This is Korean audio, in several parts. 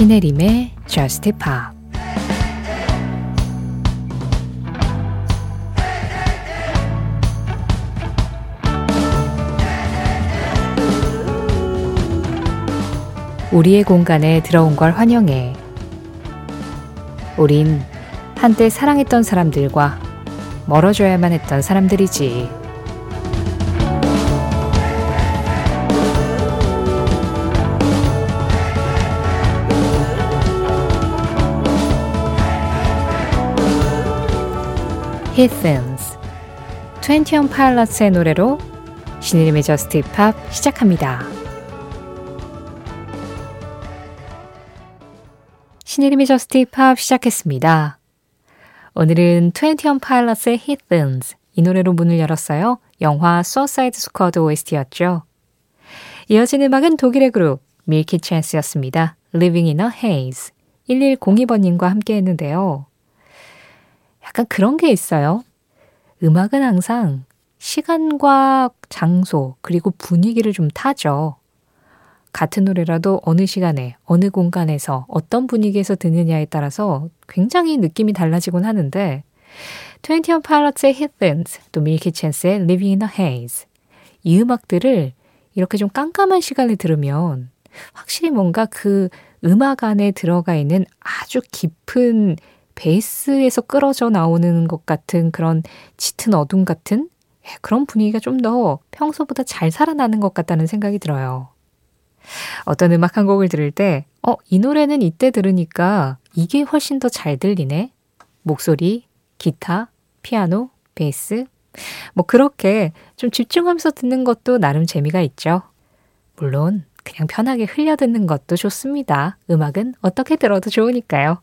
신혜림의 Just Pop 우리의 공간에 들어온 걸 환영해. 우린 한때 사랑했던 사람들과 멀어져야만 했던 사람들이지. Heathens 21 Pilots의 노래로 신혜림의 Just Pop 시작합니다. 신혜림의 Just Pop 시작했습니다. 오늘은 21 Pilots의 Heathens 이 노래로 문을 열었어요. 영화 Suicide Squad OST였죠. 이어진 음악은 독일의 그룹 Milky Chance였습니다. Living in a Haze 1102번님과 함께 했는데요. 약간 그런 게 있어요. 음악은 항상 시간과 장소, 그리고 분위기를 좀 타죠. 같은 노래라도 어느 시간에, 어느 공간에서, 어떤 분위기에서 듣느냐에 따라서 굉장히 느낌이 달라지곤 하는데, 21 Pilots의 Heathens, 또 밀키 챈스의 Living in a Haze. 이 음악들을 이렇게 좀 깜깜한 시간에 들으면 확실히 뭔가 그 음악 안에 들어가 있는 아주 깊은 베이스에서 끌어져 나오는 것 같은 그런 짙은 어둠 같은 예, 그런 분위기가 좀 더 평소보다 잘 살아나는 것 같다는 생각이 들어요. 어떤 음악 한 곡을 들을 때, 어, 이 노래는 이때 들으니까 이게 훨씬 더 잘 들리네? 목소리, 기타, 피아노, 베이스. 뭐 그렇게 좀 집중하면서 듣는 것도 나름 재미가 있죠. 물론, 그냥 편하게 흘려 듣는 것도 좋습니다. 음악은 어떻게 들어도 좋으니까요.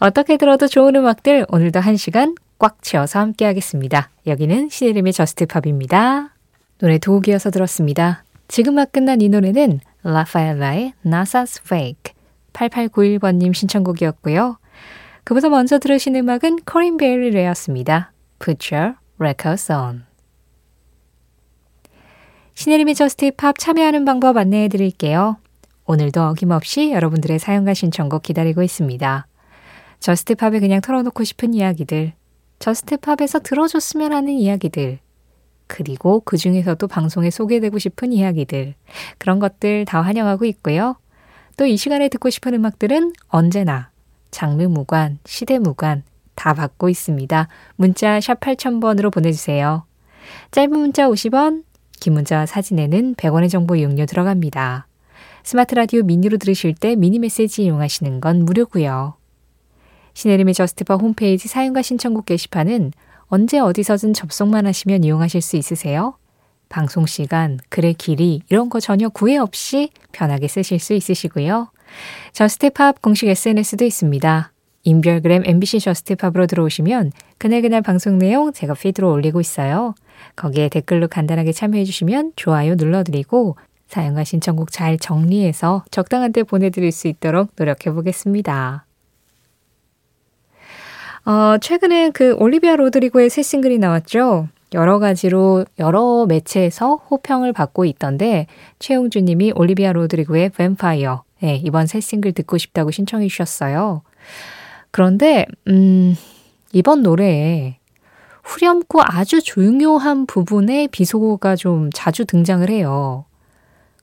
어떻게 들어도 좋은 음악들 오늘도 한 시간 꽉 채워서 함께 하겠습니다. 여기는 신혜림의 저스트팝입니다. 노래 두 곡이어서 들었습니다. 지금 막 끝난 이 노래는 라파엘라의 Nasa's Fake 8891번님 신청곡이었고요. 그보다 먼저 들으신 음악은 코린 베일리레였습니다. Put your records on. 신혜림의 Just Pop 참여하는 방법 안내해 드릴게요. 오늘도 어김없이 여러분들의 사연과 신청곡 기다리고 있습니다. Just Pop에 그냥 털어놓고 싶은 이야기들, Just Pop에서 들어줬으면 하는 이야기들, 그리고 그 중에서도 방송에 소개되고 싶은 이야기들, 그런 것들 다 환영하고 있고요. 또 이 시간에 듣고 싶은 음악들은 언제나 장르 무관, 시대 무관 다 받고 있습니다. 문자 샵 8000번으로 보내주세요. 짧은 문자 50원, 긴 문자 사진에는 100원의 정보 이용료 들어갑니다. 스마트 라디오 미니로 들으실 때 미니 메시지 이용하시는 건 무료고요. 신혜림의 Just Pop 홈페이지 사연과 신청곡 게시판은 언제 어디서든 접속만 하시면 이용하실 수 있으세요. 방송 시간, 글의 길이 이런 거 전혀 구애 없이 편하게 쓰실 수 있으시고요. Just Pop 공식 SNS도 있습니다. 인별그램 MBC Just Pop으로 들어오시면 그날그날 방송 내용 제가 feed로 올리고 있어요. 거기에 댓글로 간단하게 참여해 주시면 좋아요 눌러드리고 사연과 신청곡 잘 정리해서 적당한 때 보내드릴 수 있도록 노력해 보겠습니다. 어, 최근에 그 올리비아 로드리고의 새 싱글이 나왔죠. 여러 가지로 여러 매체에서 호평을 받고 있던데 최용주 님이 올리비아 로드리고의 뱀파이어 네, 이번 새 싱글 듣고 싶다고 신청해 주셨어요. 그런데 음, 이번 노래에 후렴구 아주 중요한 부분에 비속어가 좀 자주 등장을 해요.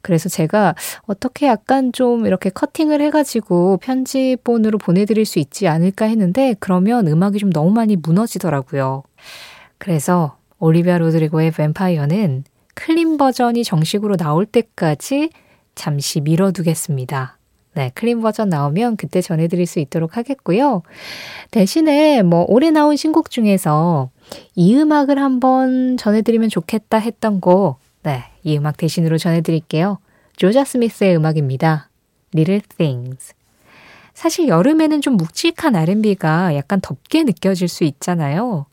그래서 제가 어떻게 약간 좀 이렇게 커팅을 해가지고 편집본으로 보내드릴 수 있지 않을까 했는데 그러면 음악이 좀 너무 많이 무너지더라고요. 그래서 올리비아 로드리고의 뱀파이어는 clean 버전이 정식으로 나올 때까지 잠시 미뤄두겠습니다. 네, 클린 버전 나오면 그때 전해드릴 수 있도록 하겠고요. 대신에 뭐 올해 나온 신곡 중에서 이 음악을 한번 전해드리면 좋겠다 했던 곡 네, 이 음악 대신으로 전해드릴게요. 조자 스미스의 음악입니다. Little Things. 사실 여름에는 좀 묵직한 R&B가 약간 덥게 느껴질 수 있잖아요.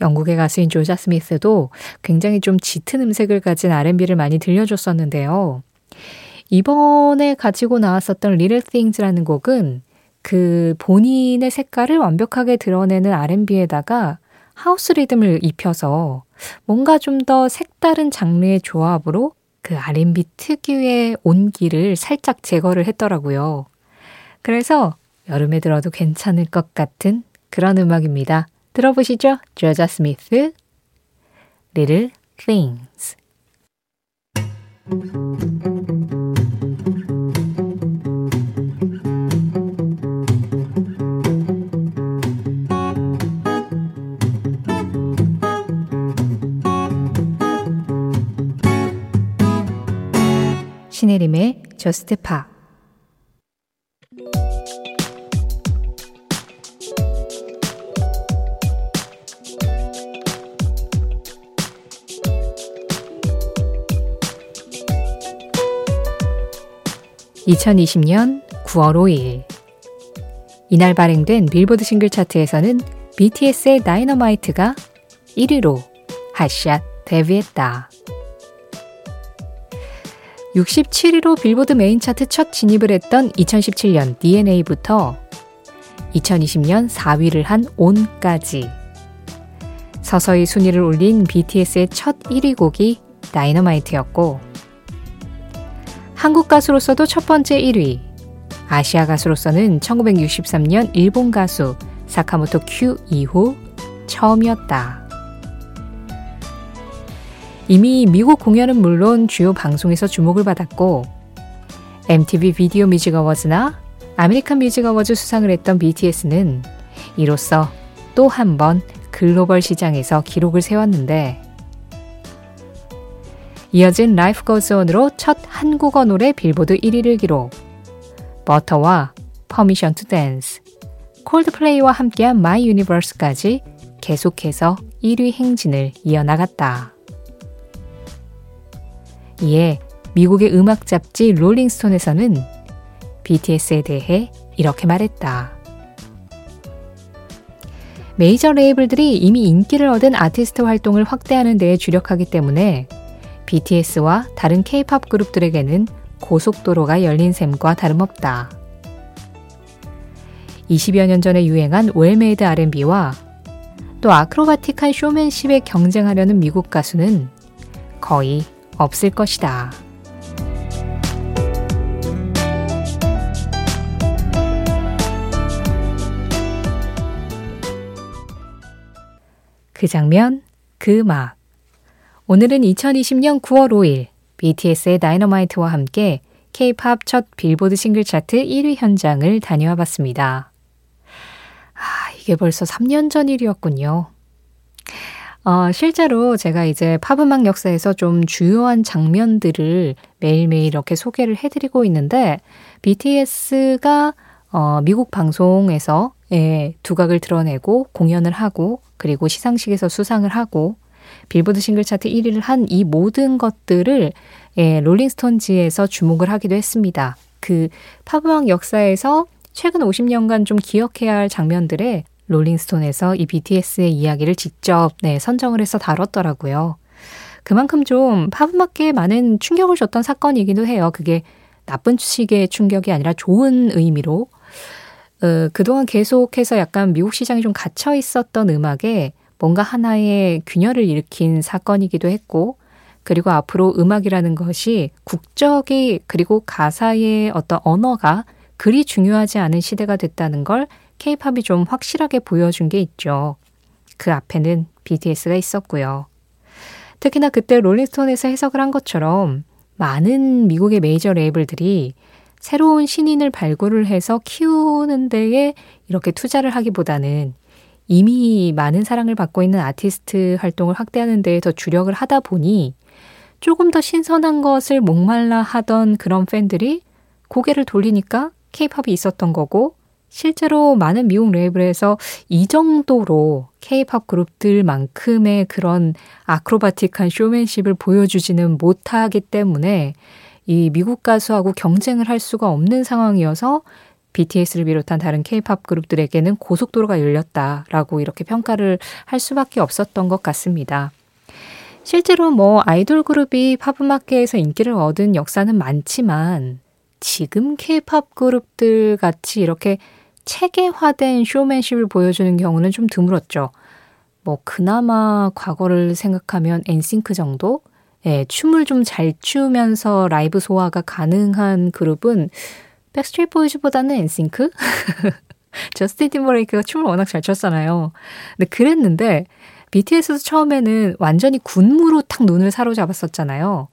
영국의 가수인 조자 스미스도 굉장히 좀 짙은 음색을 가진 R&B를 많이 들려줬었는데요. 이번에 가지고 나왔었던 Little Things라는 곡은 그 본인의 색깔을 완벽하게 드러내는 R&B에다가 하우스 리듬을 입혀서 뭔가 좀 더 색다른 장르의 조합으로 그 R&B 특유의 온기를 살짝 제거를 했더라고요. 그래서 여름에 들어도 괜찮을 것 같은 그런 음악입니다. 들어보시죠. 조자 스미스, Little Things. 신혜림의 저스트 파 2020년 9월 5일 이날 발행된 빌보드 싱글 차트에서는 BTS의 다이너마이트가 1위로 핫샷 데뷔했다. 67위로 빌보드 메인 차트 첫 진입을 했던 2017년 DNA부터 2020년 4위를 한 ON까지 서서히 순위를 올린 BTS의 첫 1위 곡이 다이너마이트였고 한국 가수로서도 첫 번째 1위, 아시아 가수로서는 1963년 일본 가수 사카모토 큐 이후 처음이었다. 이미 미국 공연은 물론 주요 방송에서 주목을 받았고 MTV 비디오 뮤직 어워즈나 아메리칸 뮤직 어워즈 수상을 했던 BTS는 이로써 또 한 번 글로벌 시장에서 기록을 세웠는데 이어진 Goes On으로 첫 한국어 노래 빌보드 1위를 기록 버터와 Permission to Dance 콜드플레이와 함께한 My Universe까지 계속해서 1위 행진을 이어나갔다. 이에 미국의 음악 잡지 롤링스톤에서는 BTS에 대해 이렇게 말했다. 메이저 레이블들이 이미 인기를 얻은 아티스트 활동을 확대하는 데에 주력하기 때문에 BTS와 다른 K-팝 그룹들에게는 고속도로가 열린 셈과 다름없다. 20여 년 전에 유행한 well-made R&B와 또 acrobatic한 쇼맨십에 경쟁하려는 미국 가수는 거의 없을 것이다. 그 장면, 그 음악. 오늘은 2020년 9월 5일 BTS의 다이너마이트와 함께 K-팝 첫 빌보드 싱글 차트 1위 현장을 다녀와 봤습니다. 아, 이게 벌써 3년 전 일이었군요. 어, 실제로 제가 이제 팝음악 역사에서 좀 주요한 장면들을 매일매일 이렇게 소개를 해드리고 있는데, BTS가 어, 미국 방송에서 예, 두각을 드러내고 공연을 하고, 그리고 시상식에서 수상을 하고, 빌보드 싱글 차트 1위를 한 이 모든 것들을 예, 롤링스톤지에서 주목을 하기도 했습니다. 그 팝음악 역사에서 최근 50년간 좀 기억해야 할 장면들에 롤링스톤에서 이 BTS의 이야기를 직접 네, 선정을 해서 다뤘더라고요. 그만큼 좀 팝음악계에 많은 충격을 줬던 사건이기도 해요. 그게 나쁜 식의 충격이 아니라 좋은 의미로. 어, 그동안 계속해서 약간 미국 시장이 좀 갇혀 있었던 음악에 뭔가 하나의 균열을 일으킨 사건이기도 했고, 그리고 앞으로 음악이라는 것이 국적이 그리고 가사의 어떤 언어가 그리 중요하지 않은 시대가 됐다는 걸 케이팝이 좀 확실하게 보여준 게 있죠. 그 앞에는 BTS가 있었고요. 특히나 그때 롤링스톤에서 해석을 한 것처럼 많은 미국의 메이저 레이블들이 새로운 신인을 발굴을 해서 키우는 데에 이렇게 투자를 하기보다는 이미 많은 사랑을 받고 있는 아티스트 활동을 확대하는 데에 더 주력을 하다 보니 조금 더 신선한 것을 목말라 하던 그런 팬들이 고개를 돌리니까 케이팝이 있었던 거고 실제로 많은 미국 레이블에서 이 정도로 케이팝 그룹들만큼의 그런 아크로바틱한 쇼맨십을 보여주지는 못하기 때문에 이 미국 가수하고 경쟁을 할 수가 없는 상황이어서 BTS를 비롯한 다른 케이팝 그룹들에게는 고속도로가 열렸다라고 이렇게 평가를 할 수밖에 없었던 것 같습니다. 실제로 뭐 아이돌 그룹이 팝음악계에서 인기를 얻은 역사는 많지만 지금 케이팝 그룹들 같이 이렇게 체계화된 쇼맨십을 보여주는 경우는 좀 드물었죠. 뭐 그나마 과거를 생각하면 엔싱크 정도? 예, 춤을 좀 잘 추면서 라이브 소화가 가능한 그룹은 백스트리트 보이즈보다는 엔싱크? 저스틴 팀버레이크가 춤을 워낙 잘 췄잖아요. 근데 그랬는데 BTS도 처음에는 완전히 군무로 탁 눈을 사로잡았었잖아요.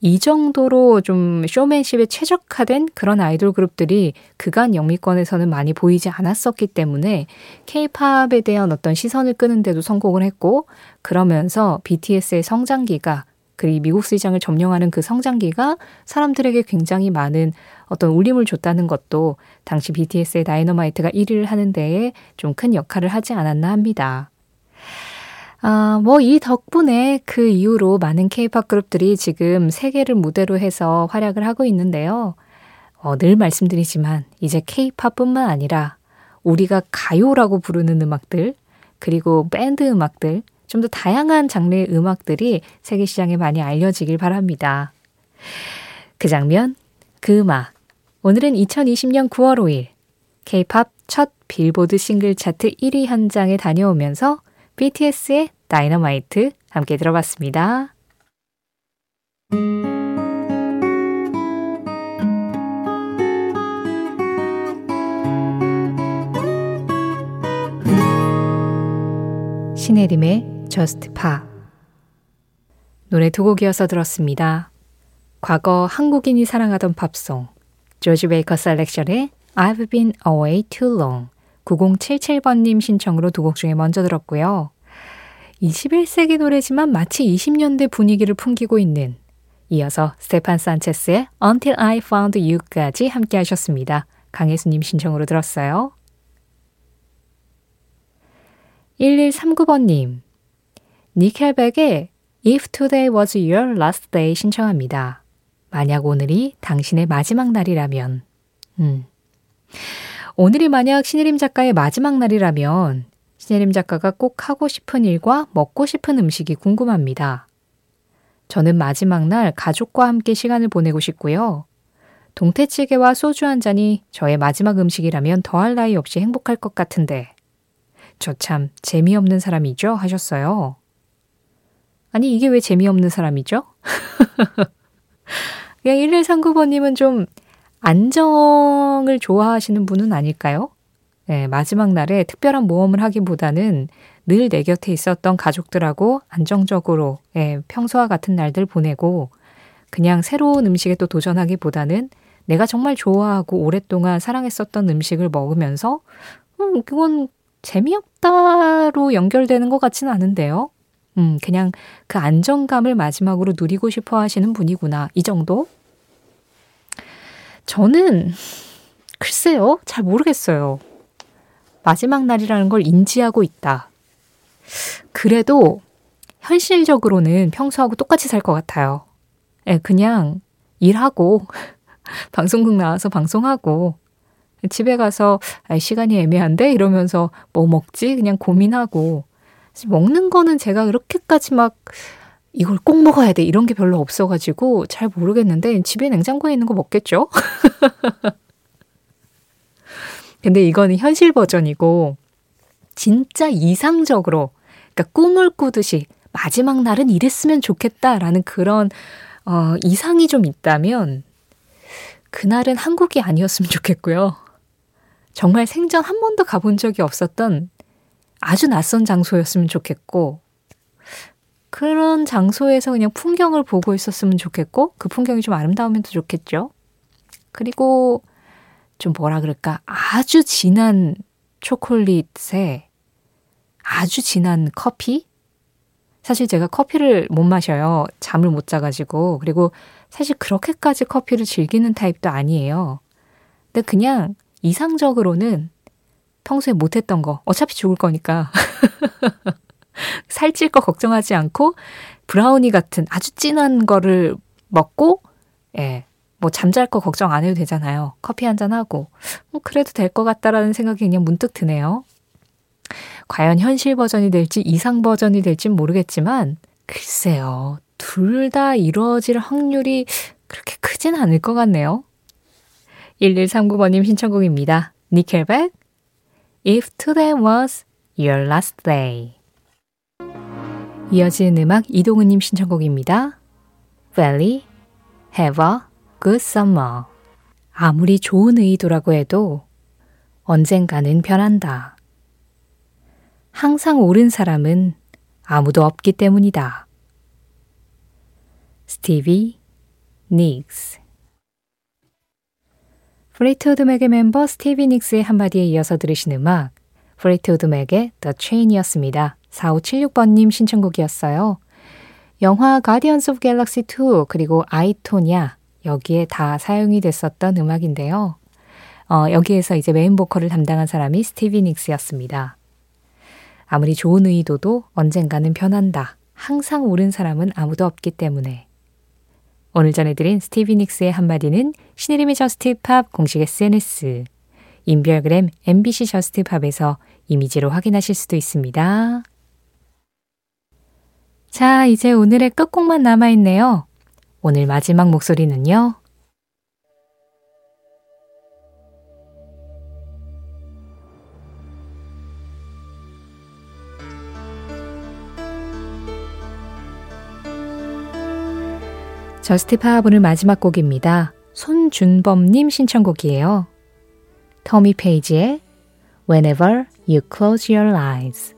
이 정도로 좀 쇼맨십에 최적화된 그런 아이돌 그룹들이 그간 영미권에서는 많이 보이지 않았었기 때문에 케이팝에 대한 어떤 시선을 끄는데도 성공을 했고 그러면서 BTS의 성장기가 그리고 미국 시장을 점령하는 그 성장기가 사람들에게 굉장히 많은 어떤 울림을 줬다는 것도 당시 BTS의 다이너마이트가 1위를 하는 데에 좀 큰 역할을 하지 않았나 합니다. 아, 뭐 이 덕분에 그 이후로 많은 케이팝 그룹들이 지금 세계를 무대로 해서 활약을 하고 있는데요. 어, 늘 말씀드리지만 이제 케이팝뿐만 아니라 우리가 가요라고 부르는 음악들 그리고 밴드 음악들 좀 더 다양한 장르의 음악들이 세계 시장에 많이 알려지길 바랍니다. 그 장면, 그 음악. 오늘은 2020년 9월 5일 케이팝 첫 빌보드 싱글 차트 1위 현장에 다녀오면서 BTS의 다이너마이트 함께 들어봤습니다. 신혜림의 Just Pa 노래 두 곡 이어서 들었습니다. 과거 한국인이 사랑하던 팝송 조지 베이커 셀렉션의 I've been away too long 9077번님 신청으로 두 곡 중에 먼저 들었고요. 21세기 노래지만 마치 20년대 분위기를 풍기고 있는 이어서 스테판 산체스의 Until I Found You까지 함께 하셨습니다. 강혜수님 신청으로 들었어요. 1139번님, 니켈백의 If Today Was Your Last Day 신청합니다. 만약 오늘이 당신의 마지막 날이라면, 음. 오늘이 만약 신혜림 작가의 마지막 날이라면 신혜림 작가가 꼭 하고 싶은 일과 먹고 싶은 음식이 궁금합니다. 저는 마지막 날 가족과 함께 시간을 보내고 싶고요. 동태찌개와 소주 한 잔이 저의 마지막 음식이라면 더할 나위 없이 행복할 것 같은데. 저 참 재미없는 사람이죠? 하셨어요. 아니, 이게 왜 재미없는 사람이죠? 그냥 1139번님은 좀 안정을 좋아하시는 분은 아닐까요? 네, 마지막 날에 특별한 모험을 하기보다는 늘 내 곁에 있었던 가족들하고 안정적으로 예, 평소와 같은 날들 보내고 그냥 새로운 음식에 또 도전하기보다는 내가 정말 좋아하고 오랫동안 사랑했었던 음식을 먹으면서 음, 그건 재미없다로 연결되는 것 같지는 않은데요. 음, 그냥 그 안정감을 마지막으로 누리고 싶어 하시는 분이구나. 이 정도? 저는 글쎄요, 잘 모르겠어요. 마지막 날이라는 걸 인지하고 있다. 그래도 현실적으로는 평소하고 똑같이 살 것 같아요. 예, 그냥 일하고, 방송국 나와서 방송하고, 집에 가서 아, 시간이 애매한데? 이러면서 뭐 먹지? 그냥 고민하고. 먹는 거는 제가 그렇게까지 막 이걸 꼭 먹어야 돼. 이런 게 별로 없어가지고 잘 모르겠는데 집에 냉장고에 있는 거 먹겠죠? 근데 이거는 현실 버전이고 진짜 이상적으로 그러니까 꿈을 꾸듯이 마지막 날은 이랬으면 좋겠다라는 그런 어, 이상이 좀 있다면 그날은 한국이 아니었으면 좋겠고요. 정말 생전 한 번도 가본 적이 없었던 아주 낯선 장소였으면 좋겠고 그런 장소에서 그냥 풍경을 보고 있었으면 좋겠고 그 풍경이 좀 아름다우면 더 좋겠죠. 그리고 좀 뭐라 그럴까 아주 진한 초콜릿에 아주 진한 커피? 사실 제가 커피를 못 마셔요. 잠을 못 자가지고. 그리고 사실 그렇게까지 커피를 즐기는 타입도 아니에요. 근데 그냥 이상적으로는 평소에 못했던 거, 어차피 죽을 거니까. 살찔 거 걱정하지 않고 브라우니 같은 아주 진한 거를 먹고 예. 뭐 잠잘 거 걱정 안 해도 되잖아요. 커피 한 잔 하고 뭐 그래도 될 것 같다라는 생각이 그냥 문득 드네요. 과연 현실 버전이 될지 이상 버전이 될진 모르겠지만 글쎄요. 둘 다 이루어질 확률이 그렇게 크진 않을 것 같네요. 1139번님 신청곡입니다. 니켈백 If today was your last day 이어지는 음악 이동은님 신청곡입니다. Valley, Have a Good Summer 아무리 좋은 의도라고 해도 언젠가는 변한다. 항상 옳은 사람은 아무도 없기 때문이다. 스티비 닉스 플리트우드 맥의 멤버 스티비 닉스의 한마디에 이어서 들으신 음악 프레이트우드 맥의 The Chain이었습니다. 4576번님 신청곡이었어요. 영화 Guardians of Galaxy 2 그리고 I, Tonya 여기에 다 사용이 됐었던 음악인데요. 어, 여기에서 이제 메인 보컬을 담당한 사람이 스티비 닉스였습니다. 아무리 좋은 의도도 언젠가는 변한다. 항상 옳은 사람은 아무도 없기 때문에. 오늘 전해드린 스티비 닉스의 한마디는 신혜림의 JUST POP 공식 SNS, 인별그램 MBC JUST POP에서 이미지로 확인하실 수도 있습니다. 자, 이제 오늘의 끝곡만 남아있네요. 오늘 마지막 목소리는요. 저스트 파하브는 마지막 곡입니다. 손준범님 신청곡이에요. 터미 페이지의 Whenever You Close Your Eyes